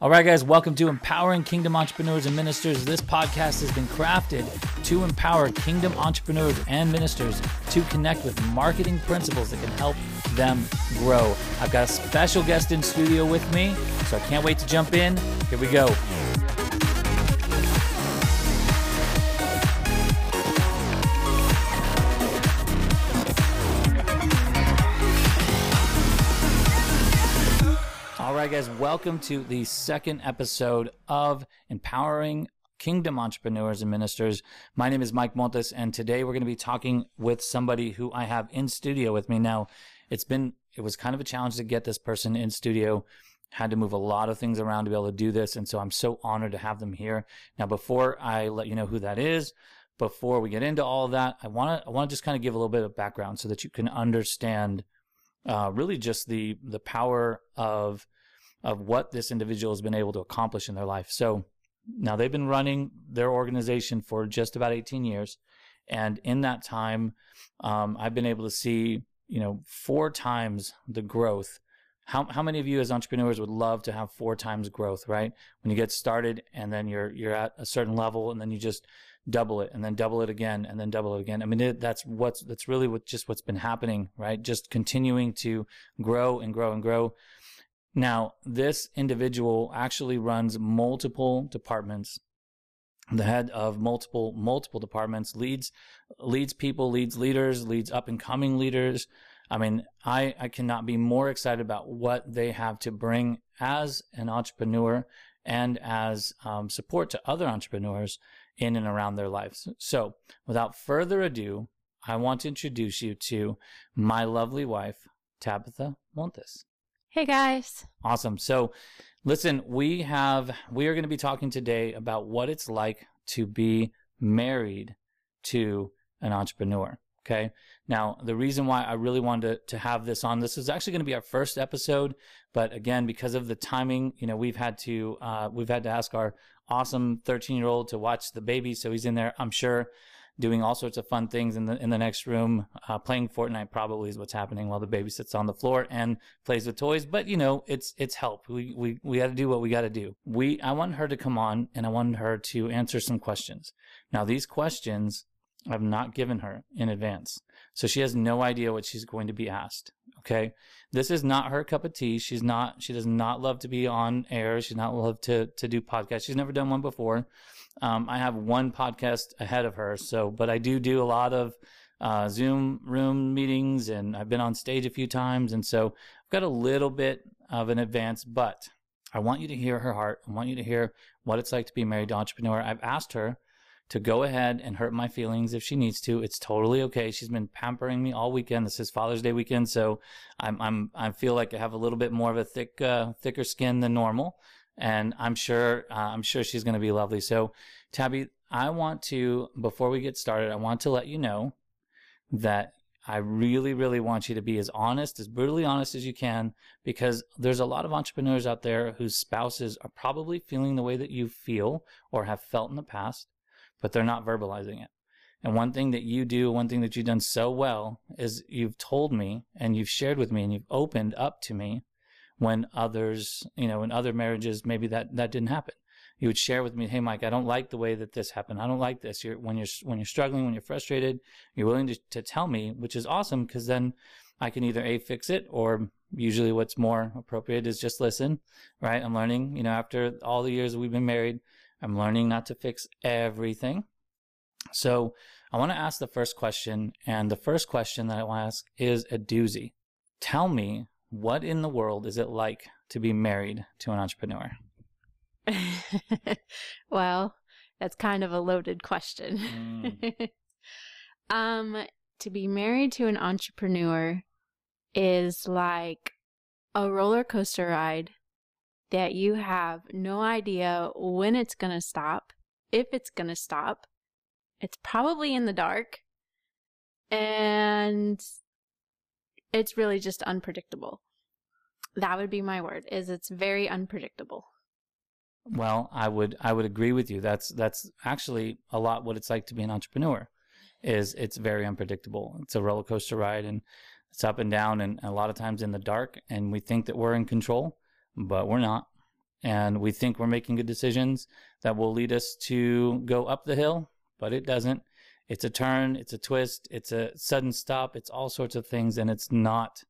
All right, guys, welcome to Empowering Kingdom Entrepreneurs and Ministers. This podcast has been crafted to empower kingdom entrepreneurs and ministers to connect with marketing principles that can help them grow. I've got a special guest in studio with me, so I can't wait to jump in. Here we go. Guys, welcome to the second episode of Empowering Kingdom Entrepreneurs and Ministers. My name is Mike Montes, and today we're going to be talking with somebody who I have in studio with me. Now, it's been, it was kind of a challenge to get this person in studio. Had to move a lot of things around to be able to do this, and so I'm so honored to have them here. Now, before I let you know who that is, before we get into all of that, I want to I want to just kind of give a little bit of background so that you can understand uh, really just the the power of of what this individual has been able to accomplish in their life. So now they've been running their organization for just about 18 years, and in that time, um, I've been able to see you know four times the growth. How how many of you as entrepreneurs would love to have four times growth, right? When you get started and then you're you're at a certain level and then you just double it and then double it again and then double it again. I mean, it, that's what's that's really what just what's been happening, right? Just continuing to grow and grow and grow. Now, this individual actually runs multiple departments. The head of multiple multiple departments leads leads people, leads leaders, leads up and coming leaders. I mean, I I cannot be more excited about what they have to bring as an entrepreneur and as um, support to other entrepreneurs in and around their lives. So, without further ado, I want to introduce you to my lovely wife, Tabitha Montes. Hey guys. Awesome. So, listen, we have we are going to be talking today about what it's like to be married to an entrepreneur. Okay. Now, the reason why I really wanted to, to have this on, this is actually going to be our first episode, but again, because of the timing, you know, we've had to uh, we've had to ask our awesome 13 year old to watch the baby, so he's in there. I'm sure doing all sorts of fun things in the in the next room. Uh, playing Fortnite probably is what's happening while the baby sits on the floor and plays with toys. But you know, it's it's help. We we we got to do what we got to do. We I want her to come on and I want her to answer some questions. Now these questions I've not given her in advance, so she has no idea what she's going to be asked. Okay, this is not her cup of tea. She's not. She does not love to be on air. She's not love to to do podcasts. She's never done one before. Um, I have one podcast ahead of her, so but I do do a lot of uh, Zoom room meetings, and I've been on stage a few times, and so I've got a little bit of an advance. But I want you to hear her heart. I want you to hear what it's like to be married to entrepreneur. I've asked her to go ahead and hurt my feelings if she needs to. It's totally okay. She's been pampering me all weekend. This is Father's Day weekend, so I'm I'm I feel like I have a little bit more of a thick uh, thicker skin than normal and I'm sure uh, I'm sure she's going to be lovely. So, Tabby, I want to before we get started, I want to let you know that I really, really want you to be as honest, as brutally honest as you can, because there's a lot of entrepreneurs out there whose spouses are probably feeling the way that you feel or have felt in the past, but they're not verbalizing it. And one thing that you do, one thing that you've done so well is you've told me and you've shared with me and you've opened up to me when others, you know, in other marriages, maybe that, that didn't happen. You would share with me, Hey, Mike, I don't like the way that this happened. I don't like this. You're, when you're, when you're struggling, when you're frustrated, you're willing to, to tell me, which is awesome because then I can either A, fix it or usually what's more appropriate is just listen, right? I'm learning, you know, after all the years we've been married, I'm learning not to fix everything. So I want to ask the first question. And the first question that I want to ask is a doozy. Tell me what in the world is it like to be married to an entrepreneur? well, that's kind of a loaded question. Mm. um, to be married to an entrepreneur is like a roller coaster ride that you have no idea when it's going to stop, if it's going to stop. It's probably in the dark. And it's really just unpredictable. That would be my word. Is it's very unpredictable. Well, I would I would agree with you. That's that's actually a lot what it's like to be an entrepreneur. Is it's very unpredictable. It's a roller coaster ride and it's up and down and a lot of times in the dark and we think that we're in control, but we're not. and we think we're making good decisions that will lead us to go up the hill, but it doesn't. It's a turn, it's a twist, it's a sudden stop, it's all sorts of things, and it's not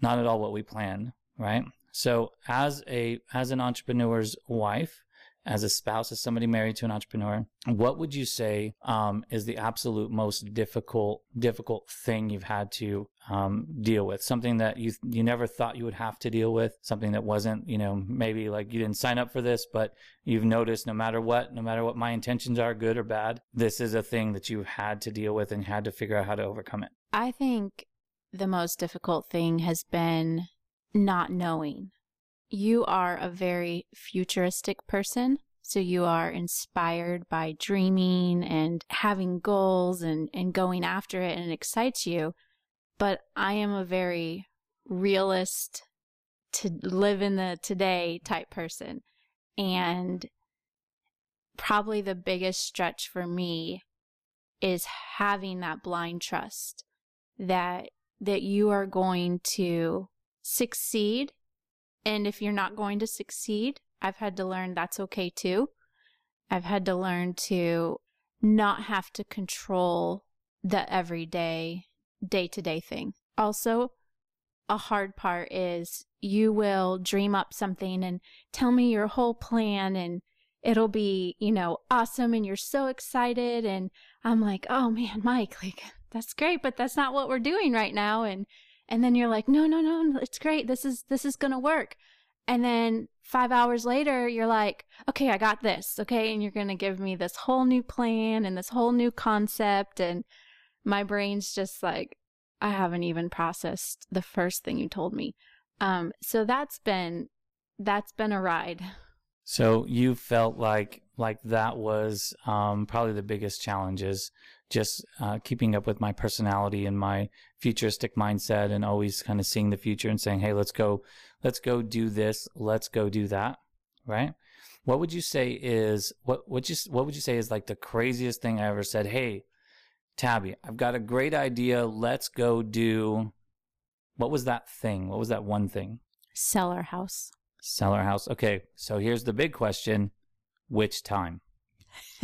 not at all what we plan, right? So as a as an entrepreneur's wife, as a spouse, as somebody married to an entrepreneur, what would you say um, is the absolute most difficult difficult thing you've had to um, deal with? Something that you you never thought you would have to deal with. Something that wasn't, you know, maybe like you didn't sign up for this, but you've noticed no matter what, no matter what my intentions are, good or bad, this is a thing that you've had to deal with and had to figure out how to overcome it. I think the most difficult thing has been not knowing you are a very futuristic person. So you are inspired by dreaming and having goals and, and going after it and it excites you. But I am a very realist to live in the today type person. And probably the biggest stretch for me is having that blind trust that that you are going to succeed and if you're not going to succeed, I've had to learn that's okay too. I've had to learn to not have to control the everyday, day to day thing. Also, a hard part is you will dream up something and tell me your whole plan and it'll be, you know, awesome and you're so excited and I'm like, "Oh man, Mike, like that's great, but that's not what we're doing right now." And and then you're like no no no it's great. This is this is gonna work. And then five hours later you're like okay i got this. Okay. And you're gonna give me this whole new plan and this whole new concept. And my brain's just like i haven't even processed the first thing you told me. Um so that's been that's been a ride so you felt like like that was um, probably the biggest challenge is just uh, keeping up with my personality and my futuristic mindset and always kind of seeing the future and saying, "Hey, let's go, let's go do this, let's go do that." Right? What would you say is what what you what would you say is like the craziest thing I ever said? Hey, Tabby, I've got a great idea. Let's go do. What was that thing? What was that one thing? Sell our house. Sell our house. Okay, so here's the big question: Which time?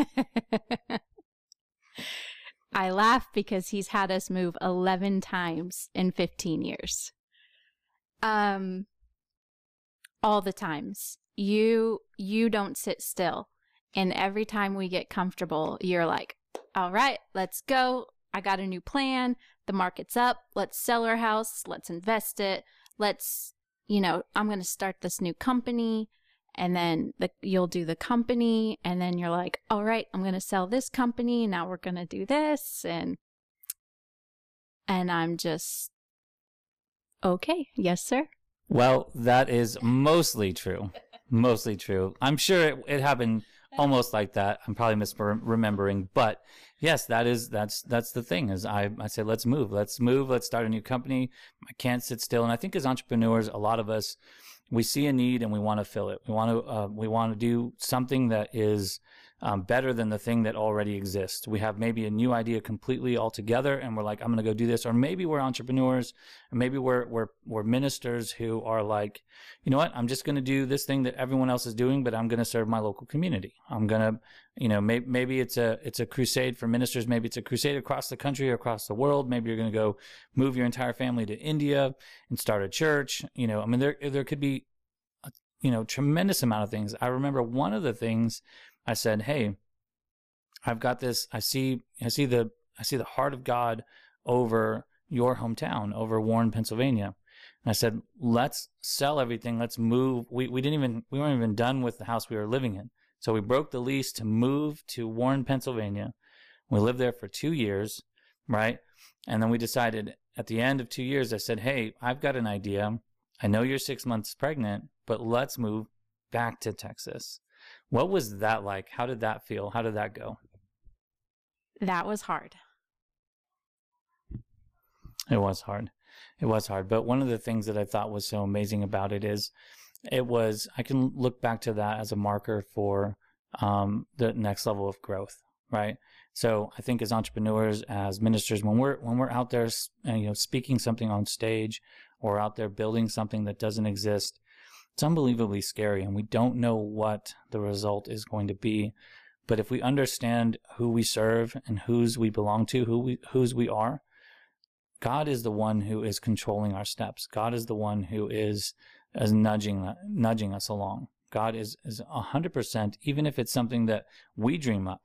I laugh because he's had us move 11 times in 15 years. Um all the times. You you don't sit still. And every time we get comfortable, you're like, "All right, let's go. I got a new plan. The market's up. Let's sell our house. Let's invest it. Let's, you know, I'm going to start this new company." and then the, you'll do the company and then you're like all right i'm going to sell this company now we're going to do this and and i'm just okay yes sir well that is mostly true mostly true i'm sure it, it happened almost like that. I'm probably misremembering but yes that is that's that's the thing is i i say let's move let's move let's start a new company. I can't sit still. And i think as entrepreneurs a lot of us we see a need and we want to fill it. We want to uh, we want to do something that is um, better than the thing that already exists. We have maybe a new idea completely altogether, and we're like, I'm going to go do this. Or maybe we're entrepreneurs, or maybe we're we're we're ministers who are like, you know what? I'm just going to do this thing that everyone else is doing, but I'm going to serve my local community. I'm going to, you know, maybe maybe it's a it's a crusade for ministers. Maybe it's a crusade across the country or across the world. Maybe you're going to go move your entire family to India and start a church. You know, I mean, there there could be you know, tremendous amount of things. I remember one of the things I said, "Hey, I've got this. I see. I see the. I see the heart of God over your hometown, over Warren, Pennsylvania." And I said, "Let's sell everything. Let's move. We we didn't even we weren't even done with the house we were living in. So we broke the lease to move to Warren, Pennsylvania. We lived there for two years, right? And then we decided at the end of two years, I said, "Hey, I've got an idea. I know you're six months pregnant, but let's move back to Texas." What was that like? How did that feel? How did that go? That was hard. It was hard. It was hard. But one of the things that I thought was so amazing about it is it was, I can look back to that as a marker for um, the next level of growth, right? So I think as entrepreneurs, as ministers, when we're when we're out there, you know, speaking something on stage, or out there building something that doesn't exist, it's unbelievably scary and we don't know what the result is going to be. But if we understand who we serve and whose we belong to, who we, whose we are, God is the one who is controlling our steps. God is the one who is, is nudging, nudging us along. God is, is 100%, even if it's something that we dream up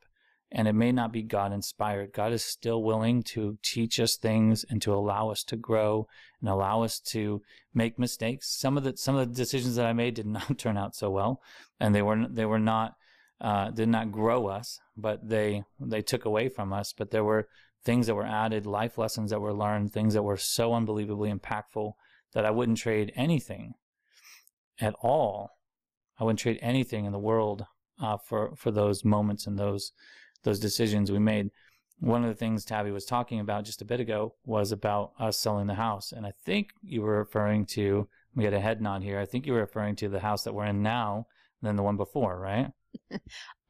and it may not be God inspired. God is still willing to teach us things and to allow us to grow and allow us to make mistakes. Some of the some of the decisions that I made did not turn out so well, and they were they were not uh, did not grow us, but they they took away from us. But there were things that were added, life lessons that were learned, things that were so unbelievably impactful that I wouldn't trade anything at all. I wouldn't trade anything in the world uh, for for those moments and those those decisions we made. One of the things Tabby was talking about just a bit ago was about us selling the house, and I think you were referring to. We had a head nod here. I think you were referring to the house that we're in now, than the one before, right?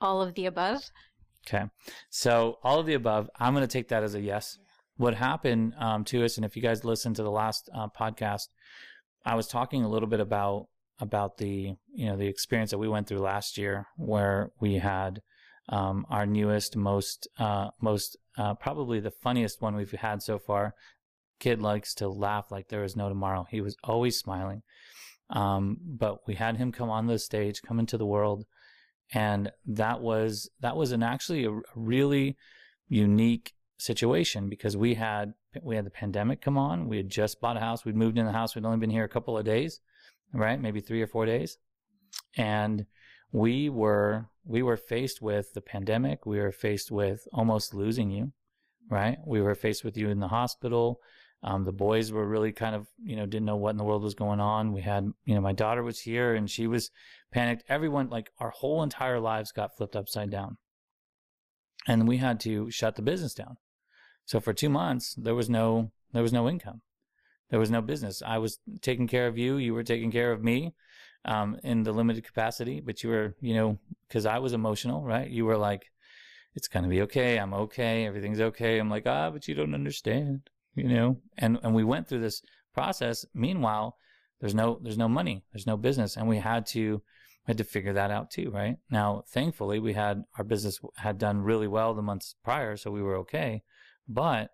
all of the above. Okay, so all of the above. I'm going to take that as a yes. What happened um, to us, and if you guys listened to the last uh, podcast, I was talking a little bit about about the you know the experience that we went through last year, where we had um, our newest, most, uh, most, uh, probably the funniest one we've had so far. Kid likes to laugh like there is no tomorrow. He was always smiling. Um, but we had him come on the stage, come into the world, and that was that was an actually a, really unique situation because we had we had the pandemic come on. We had just bought a house. We'd moved in the house. We'd only been here a couple of days, right? Maybe three or four days, and we were we were faced with the pandemic. We were faced with almost losing you, right? We were faced with you in the hospital. Um, the boys were really kind of, you know, didn't know what in the world was going on. We had, you know, my daughter was here and she was panicked. Everyone, like our whole entire lives got flipped upside down. And we had to shut the business down. So for two months, there was no, there was no income. There was no business. I was taking care of you. You were taking care of me um, in the limited capacity, but you were, you know, because I was emotional, right? You were like, it's going to be okay. I'm okay. Everything's okay. I'm like, ah, but you don't understand, you know? And, and we went through this process. Meanwhile, there's no, there's no money, there's no business. And we had to, had to figure that out too, right? Now, thankfully, we had, our business had done really well the months prior, so we were okay. But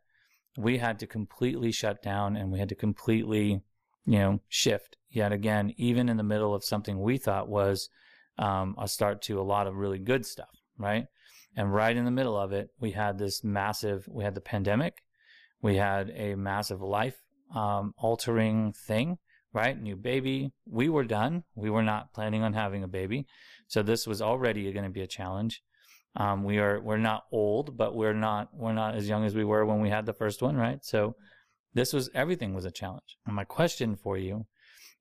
we had to completely shut down and we had to completely, you know, shift yet again, even in the middle of something we thought was um, a start to a lot of really good stuff, right? And right in the middle of it, we had this massive, we had the pandemic, we had a massive life um, altering thing, right? New baby. We were done. We were not planning on having a baby. So this was already going to be a challenge. Um, we are, we're not old, but we're not, we're not as young as we were when we had the first one, right? So this was, everything was a challenge. And my question for you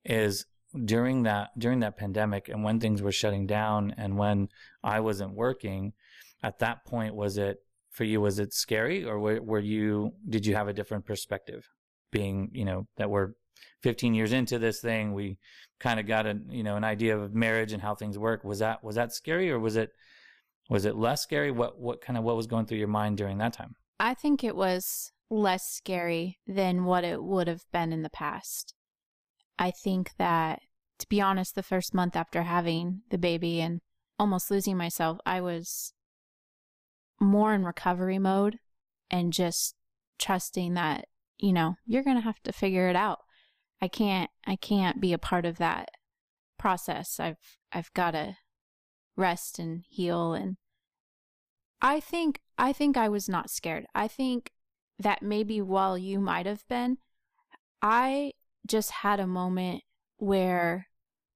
is during that during that pandemic and when things were shutting down and when I wasn't working, at that point was it for you was it scary or were, were you did you have a different perspective? Being you know that we're 15 years into this thing, we kind of got a you know an idea of marriage and how things work. Was that was that scary or was it was it less scary? What what kind of what was going through your mind during that time? I think it was less scary than what it would have been in the past. I think that, to be honest, the first month after having the baby and almost losing myself, I was more in recovery mode and just trusting that, you know, you're going to have to figure it out. I can't, I can't be a part of that process. I've, I've got to rest and heal. And I think, I think I was not scared. I think that maybe while you might have been, I just had a moment where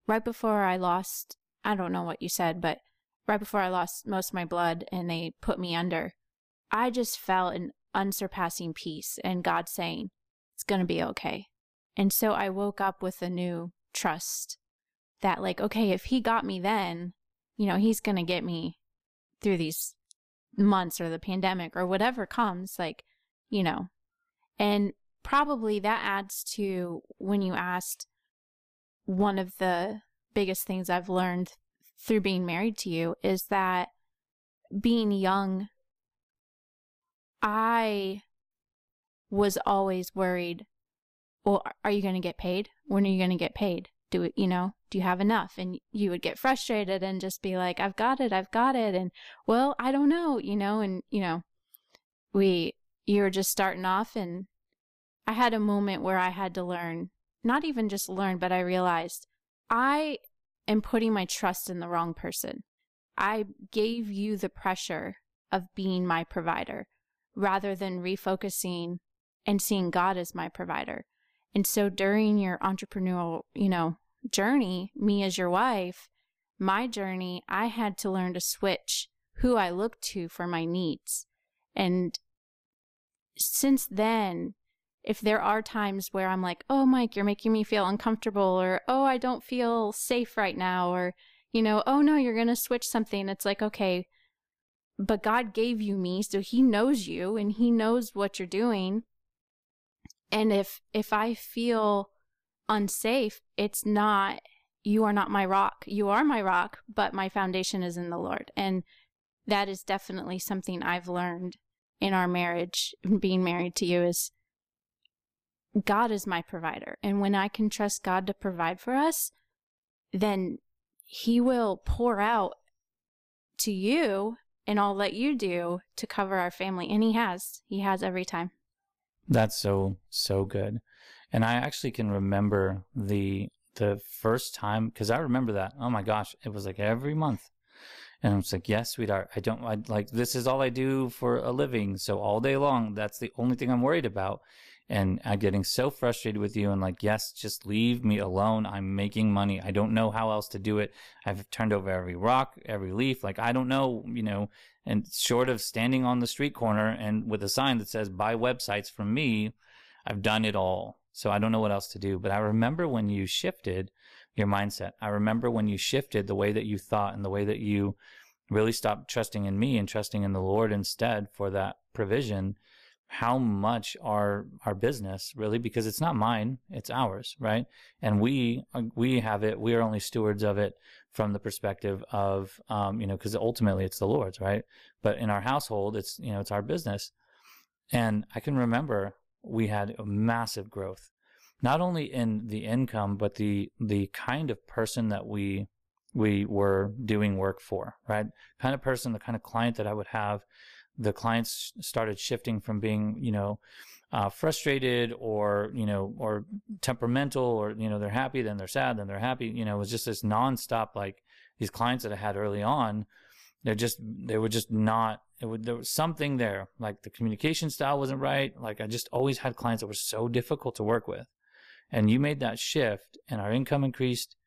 right before I lost, I don't know what you said, but right before I lost most of my blood and they put me under, I just felt an unsurpassing peace and God saying, it's going to be okay. And so I woke up with a new trust that, like, okay, if he got me then, you know, he's going to get me through these months or the pandemic or whatever comes, like, you know. And probably that adds to when you asked one of the biggest things I've learned through being married to you is that being young, I was always worried well, are you going to get paid? When are you going to get paid? do it, you know, do you have enough? And you would get frustrated and just be like, I've got it, I've got it. And well, I don't know, you know, and, you know, we, you were just starting off and I had a moment where I had to learn, not even just learn, but I realized I am putting my trust in the wrong person. I gave you the pressure of being my provider rather than refocusing and seeing God as my provider. And so during your entrepreneurial, you know, journey, me as your wife, my journey, I had to learn to switch who I look to for my needs. And since then, if there are times where I'm like, oh, Mike, you're making me feel uncomfortable, or oh, I don't feel safe right now, or, you know, oh no, you're going to switch something, it's like, okay, but God gave you me, so He knows you and He knows what you're doing. And if if I feel unsafe, it's not you are not my rock. You are my rock, but my foundation is in the Lord. And that is definitely something I've learned in our marriage, being married to you is God is my provider. And when I can trust God to provide for us, then he will pour out to you and all that you do to cover our family. And he has. He has every time. That's so so good. And I actually can remember the the first time because I remember that. Oh my gosh, it was like every month. And I was like, yes, sweetheart, I don't I, like this is all I do for a living. So all day long, that's the only thing I'm worried about. And I'm getting so frustrated with you and like, yes, just leave me alone. I'm making money. I don't know how else to do it. I've turned over every rock, every leaf. Like, I don't know, you know, and short of standing on the street corner and with a sign that says buy websites from me, I've done it all. So I don't know what else to do. But I remember when you shifted your mindset. I remember when you shifted the way that you thought and the way that you really stopped trusting in me and trusting in the Lord instead for that provision. How much our our business really because it's not mine, it's ours, right? And we we have it. We are only stewards of it from the perspective of um, you know because ultimately it's the Lord's, right? But in our household, it's you know it's our business. And I can remember we had massive growth, not only in the income, but the the kind of person that we we were doing work for, right? Kind of person, the kind of client that I would have. The clients started shifting from being, you know, uh, frustrated or you know or temperamental or you know they're happy then they're sad then they're happy you know it was just this nonstop like these clients that I had early on they're just they were just not it would there was something there like the communication style wasn't right like i just always had clients that were so difficult to work with. And you made that shift and our income increased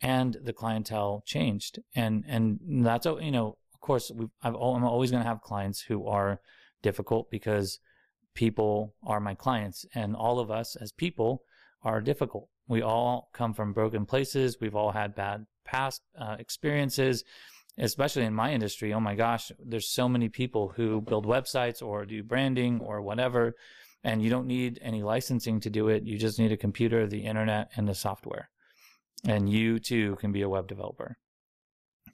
and the clientele changed. And and that's you know course we i'm always going to have clients who are difficult because people are my clients and all of us as people are difficult we all come from broken places we've all had bad past uh, experiences especially in my industry, oh my gosh, there's so many people who build websites or do branding or whatever, and you don't need any licensing to do it. You just need a computer, the internet, and the software. And you too can be a web developer.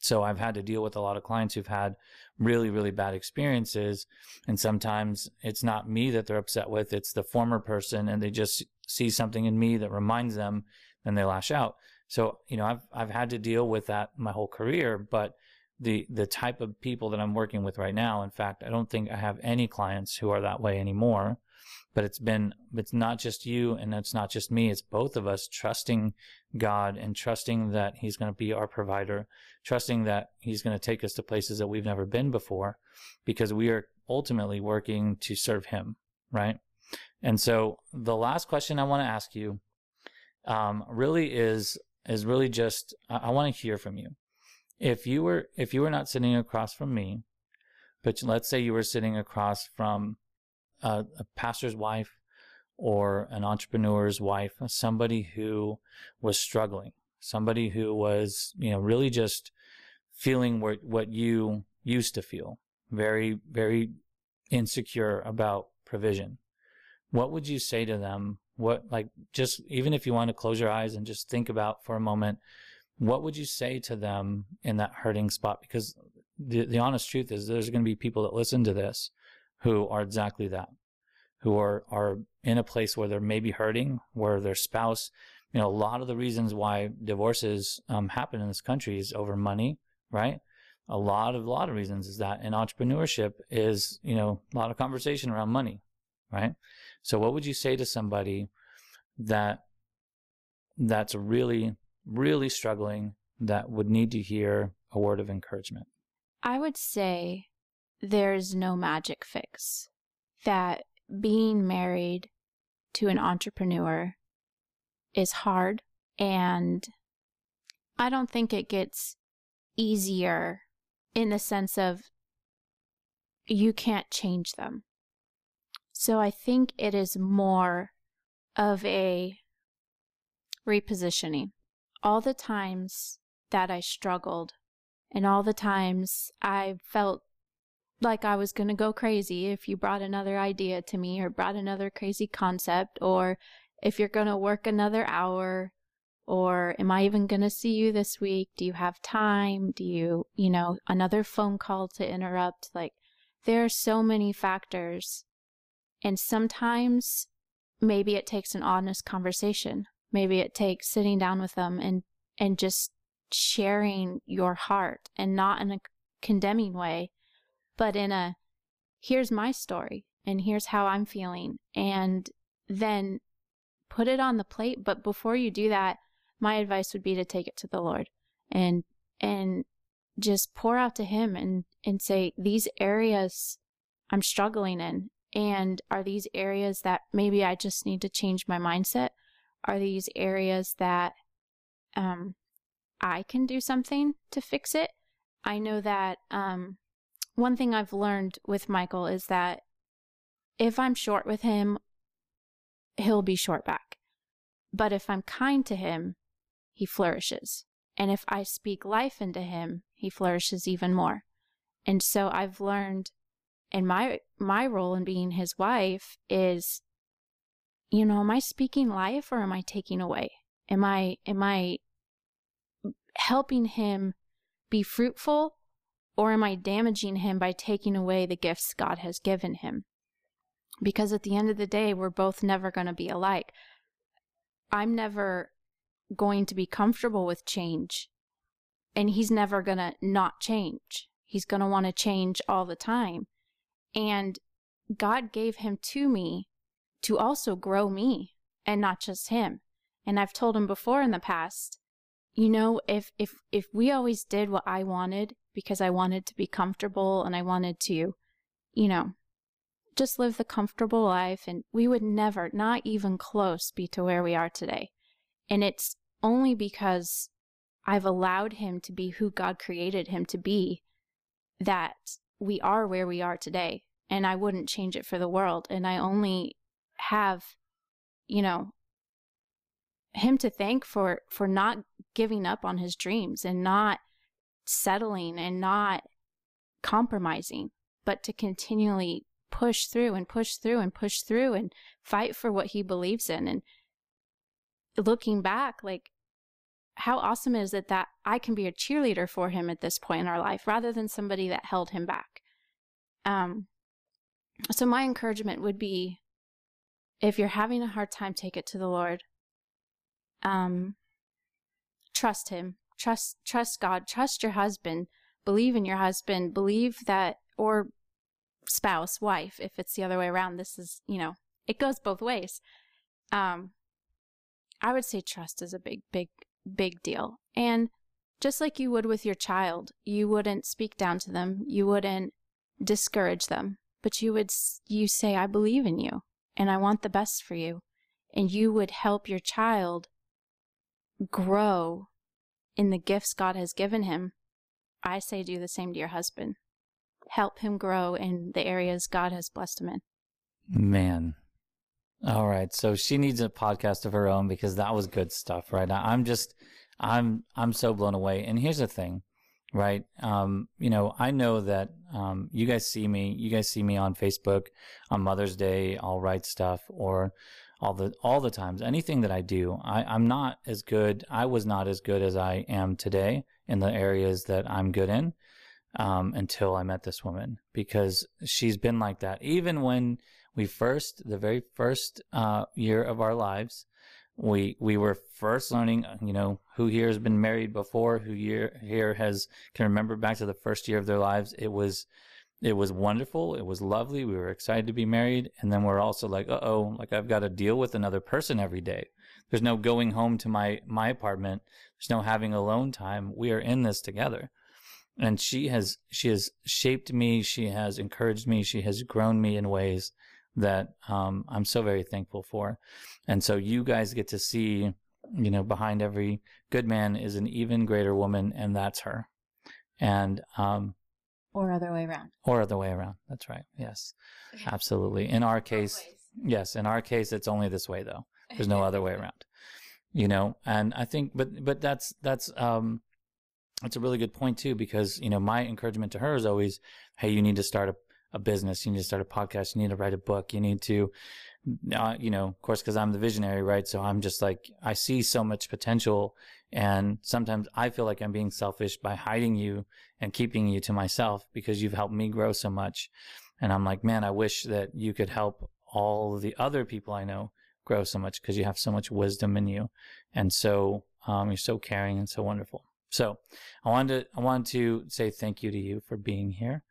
So I've had to deal with a lot of clients who've had really, really bad experiences. And sometimes it's not me that they're upset with, it's the former person, and they just see something in me that reminds them, and they lash out. So, you know, I've I've had to deal with that my whole career, but the the type of people that I'm working with right now. In fact, I don't think I have any clients who are that way anymore. But it's been it's not just you and it's not just me. It's both of us trusting God and trusting that He's going to be our provider, trusting that He's going to take us to places that we've never been before, because we are ultimately working to serve Him, right? And so the last question I want to ask you um, really is is really just I, I want to hear from you if you were if you were not sitting across from me, but let's say you were sitting across from a, a pastor's wife or an entrepreneur's wife, somebody who was struggling, somebody who was, you know, really just feeling what, what you used to feel, very, very insecure about provision. What would you say to them? What, like, just even if you want to close your eyes and just think about for a moment, what would you say to them in that hurting spot? Because the, the honest truth is there's going to be people that listen to this who are exactly that, who are, are in a place where they're maybe hurting, where their spouse you know, a lot of the reasons why divorces um, happen in this country is over money, right? A lot of a lot of reasons is that in entrepreneurship is you know a lot of conversation around money, right? So what would you say to somebody that that's really really struggling that would need to hear a word of encouragement? I would say there's no magic fix. That being married to an entrepreneur is hard and I don't think it gets easier in the sense of you can't change them. So I think it is more of a repositioning. All the times that I struggled and all the times I felt like I was going to go crazy if you brought another idea to me or brought another crazy concept or if you're going to work another hour or am I even going to see you this week? Do you have time? Do you, you know, another phone call to interrupt? Like there are so many factors and sometimes maybe it takes an honest conversation. Maybe it takes sitting down with them and and just sharing your heart and not in a condemning way, but in a here's my story and here's how I'm feeling. And then put it on the plate. But before you do that, my advice would be to take it to the Lord and, and just pour out to Him and, and say, these areas I'm struggling in. And are these areas that maybe I just need to change my mindset? Are these areas that um, I can do something to fix it. I know that um, one thing I've learned with Michael is that if I'm short with him, he'll be short back. But if I'm kind to him, he flourishes. And if I speak life into him, he flourishes even more. And so I've learned and my my role in being his wife is you know, am I speaking life or am I taking away? Am I am I helping him be fruitful or am I damaging him by taking away the gifts God has given him? Because at the end of the day, we're both never going to be alike. I'm never going to be comfortable with change, and he's never going to not change. He's going to want to change all the time. And God gave him to me to also grow me and not just him. And I've told him before in the past, you know, if if if we always did what I wanted because I wanted to be comfortable and I wanted to, you know, just live the comfortable life and we would never, not even close, be to where we are today. And it's only because I've allowed him to be who God created him to be that we are where we are today. And I wouldn't change it for the world. And I only have, you know, him to thank for for not giving up on his dreams and not settling and not compromising but to continually push through and push through and push through and fight for what he believes in. And looking back like how awesome is it that I can be a cheerleader for him at this point in our life rather than somebody that held him back? Um so my encouragement would be if you're having a hard time take it to the lord. Um, trust him trust trust god trust your husband believe in your husband believe that or spouse wife if it's the other way around this is you know it goes both ways. Um i would say trust is a big big big deal. And just like you would with your child you wouldn't speak down to them you wouldn't discourage them but you would you say i believe in you and i want the best for you. And you would help your child grow in the gifts God has given him, I say do the same to your husband. Help him grow in the areas God has blessed him in. Man. All right. So she needs a podcast of her own because that was good stuff, right? I'm just I'm I'm so blown away. And here's the thing, right? Um, you know, I know that um, you guys see me, you guys see me on Facebook on Mother's Day, I'll write stuff or all the all the times. Anything that I do, I, I'm not as good. I was not as good as I am today in the areas that I'm good in um, until I met this woman because she's been like that. Even when we first, the very first uh, year of our lives, we we were first learning, you know, who here has been married before, who here here has can remember back to the first year of their lives. It was it was wonderful. It was lovely. We were excited to be married, and then we're also like, uh oh, like I've got to deal with another person every day. There's no going home to my my apartment. There's no having alone time. We are in this together. And she has she has shaped me, she has encouraged me, she has grown me in ways that um, I'm so very thankful for. And so you guys get to see, you know, behind every good man is an even greater woman, and that's her. And um, or other way around. Or other way around. That's right. Yes, absolutely. In our case, yes, in our case, it's only this way though. There's no other way around. You know, and I think, but but that's that's um, that's a really good point too because you know my encouragement to her is always, hey, you need to start a a business, you need to start a podcast, you need to write a book, you need to, uh, you know, of course, because I'm the visionary, right? So I'm just like, I see so much potential. And sometimes I feel like I'm being selfish by hiding you and keeping you to myself because you've helped me grow so much. And I'm like, man, I wish that you could help all the other people I know grow so much because you have so much wisdom in you. And so um, you're so caring and so wonderful. So I wanted to, I wanted to say thank you to you for being here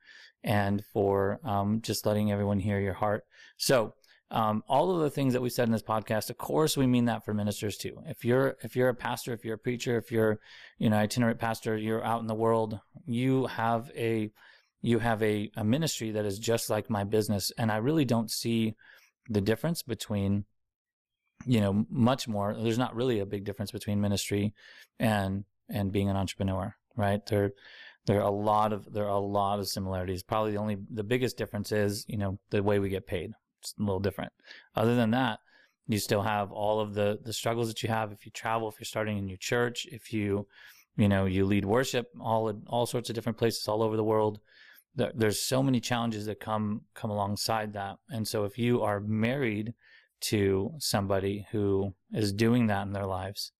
and for um, just letting everyone hear your heart. So, um, all of the things that we said in this podcast, of course, we mean that for ministers too. If you're if you're a pastor, if you're a preacher, if you're you know itinerant pastor, you're out in the world, you have a you have a, a ministry that is just like my business, and I really don't see the difference between you know much more. There's not really a big difference between ministry and and being an entrepreneur, right? There there are a lot of there are a lot of similarities. Probably the only the biggest difference is you know the way we get paid. It's a little different. Other than that, you still have all of the the struggles that you have if you travel, if you're starting a new church, if you you know you lead worship all all sorts of different places all over the world. There, there's so many challenges that come come alongside that, and so if you are married to somebody who is doing that in their lives,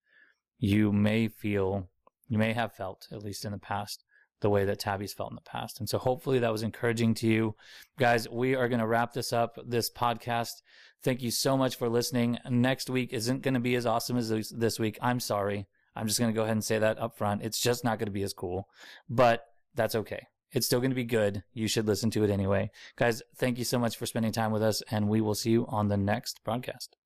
you may feel you may have felt at least in the past the way that Tabby's felt in the past. And so hopefully that was encouraging to you. Guys, we are going to wrap this up, this podcast. Thank you so much for listening. Next week isn't going to be as awesome as this week. I'm sorry. I'm just going to go ahead and say that up front. It's just not going to be as cool, but that's okay. It's still going to be good. You should listen to it anyway. Guys, thank you so much for spending time with us, and we will see you on the next broadcast.